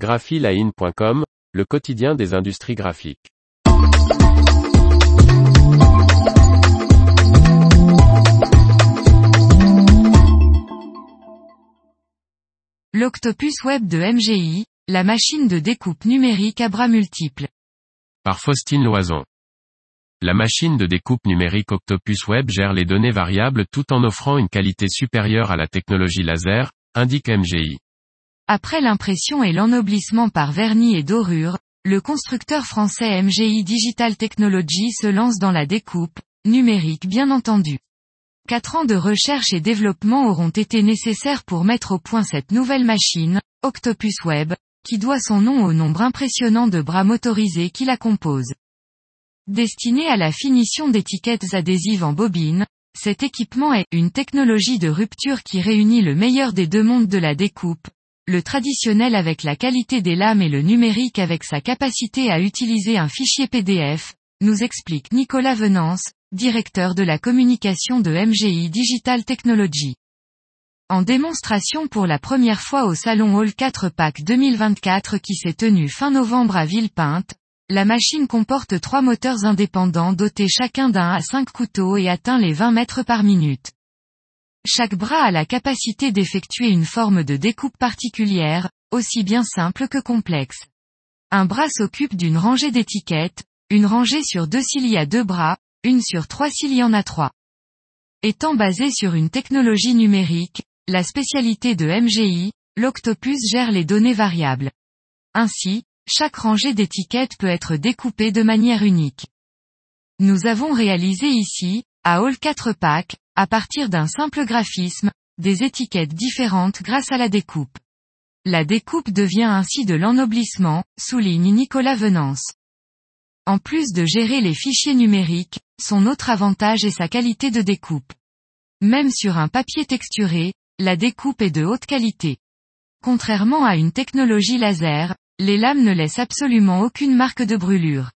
graphiline.com, le quotidien des industries graphiques. L'Octopus Web de MGI, la machine de découpe numérique à bras multiples. Par Faustine Loison. La machine de découpe numérique Octopus Web gère les données variables tout en offrant une qualité supérieure à la technologie laser, indique MGI. Après l'impression et l'ennoblissement par vernis et dorure, le constructeur français MGI Digital Technology se lance dans la découpe, numérique bien entendu. Quatre ans de recherche et développement auront été nécessaires pour mettre au point cette nouvelle machine, Octopus Web, qui doit son nom au nombre impressionnant de bras motorisés qui la composent. Destiné à la finition d'étiquettes adhésives en bobine, cet équipement est une technologie de rupture qui réunit le meilleur des deux mondes de la découpe, le traditionnel avec la qualité des lames et le numérique avec sa capacité à utiliser un fichier PDF, nous explique Nicolas Venance, directeur de la communication de MGI Digital Technology. En démonstration pour la première fois au salon Hall 4 Pack 2024 qui s'est tenu fin novembre à Villepinte, la machine comporte trois moteurs indépendants dotés chacun d'un à cinq couteaux et atteint les 20 mètres par minute. Chaque bras a la capacité d'effectuer une forme de découpe particulière, aussi bien simple que complexe. Un bras s'occupe d'une rangée d'étiquettes, une rangée sur deux cils à deux bras, une sur trois cils en a trois. Étant basé sur une technologie numérique, la spécialité de MGI, l'Octopus gère les données variables. Ainsi, chaque rangée d'étiquettes peut être découpée de manière unique. Nous avons réalisé ici, à All 4 Pack, à partir d'un simple graphisme, des étiquettes différentes grâce à la découpe. La découpe devient ainsi de l'ennoblissement, souligne Nicolas Venance. En plus de gérer les fichiers numériques, son autre avantage est sa qualité de découpe. Même sur un papier texturé, la découpe est de haute qualité. Contrairement à une technologie laser, les lames ne laissent absolument aucune marque de brûlure.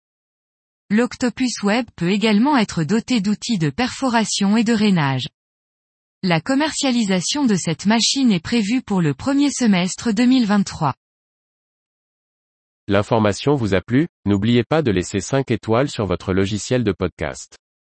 L'Octopus Web peut également être doté d'outils de perforation et de rainage. La commercialisation de cette machine est prévue pour le premier semestre 2023. L'information vous a plu, n'oubliez pas de laisser 5 étoiles sur votre logiciel de podcast.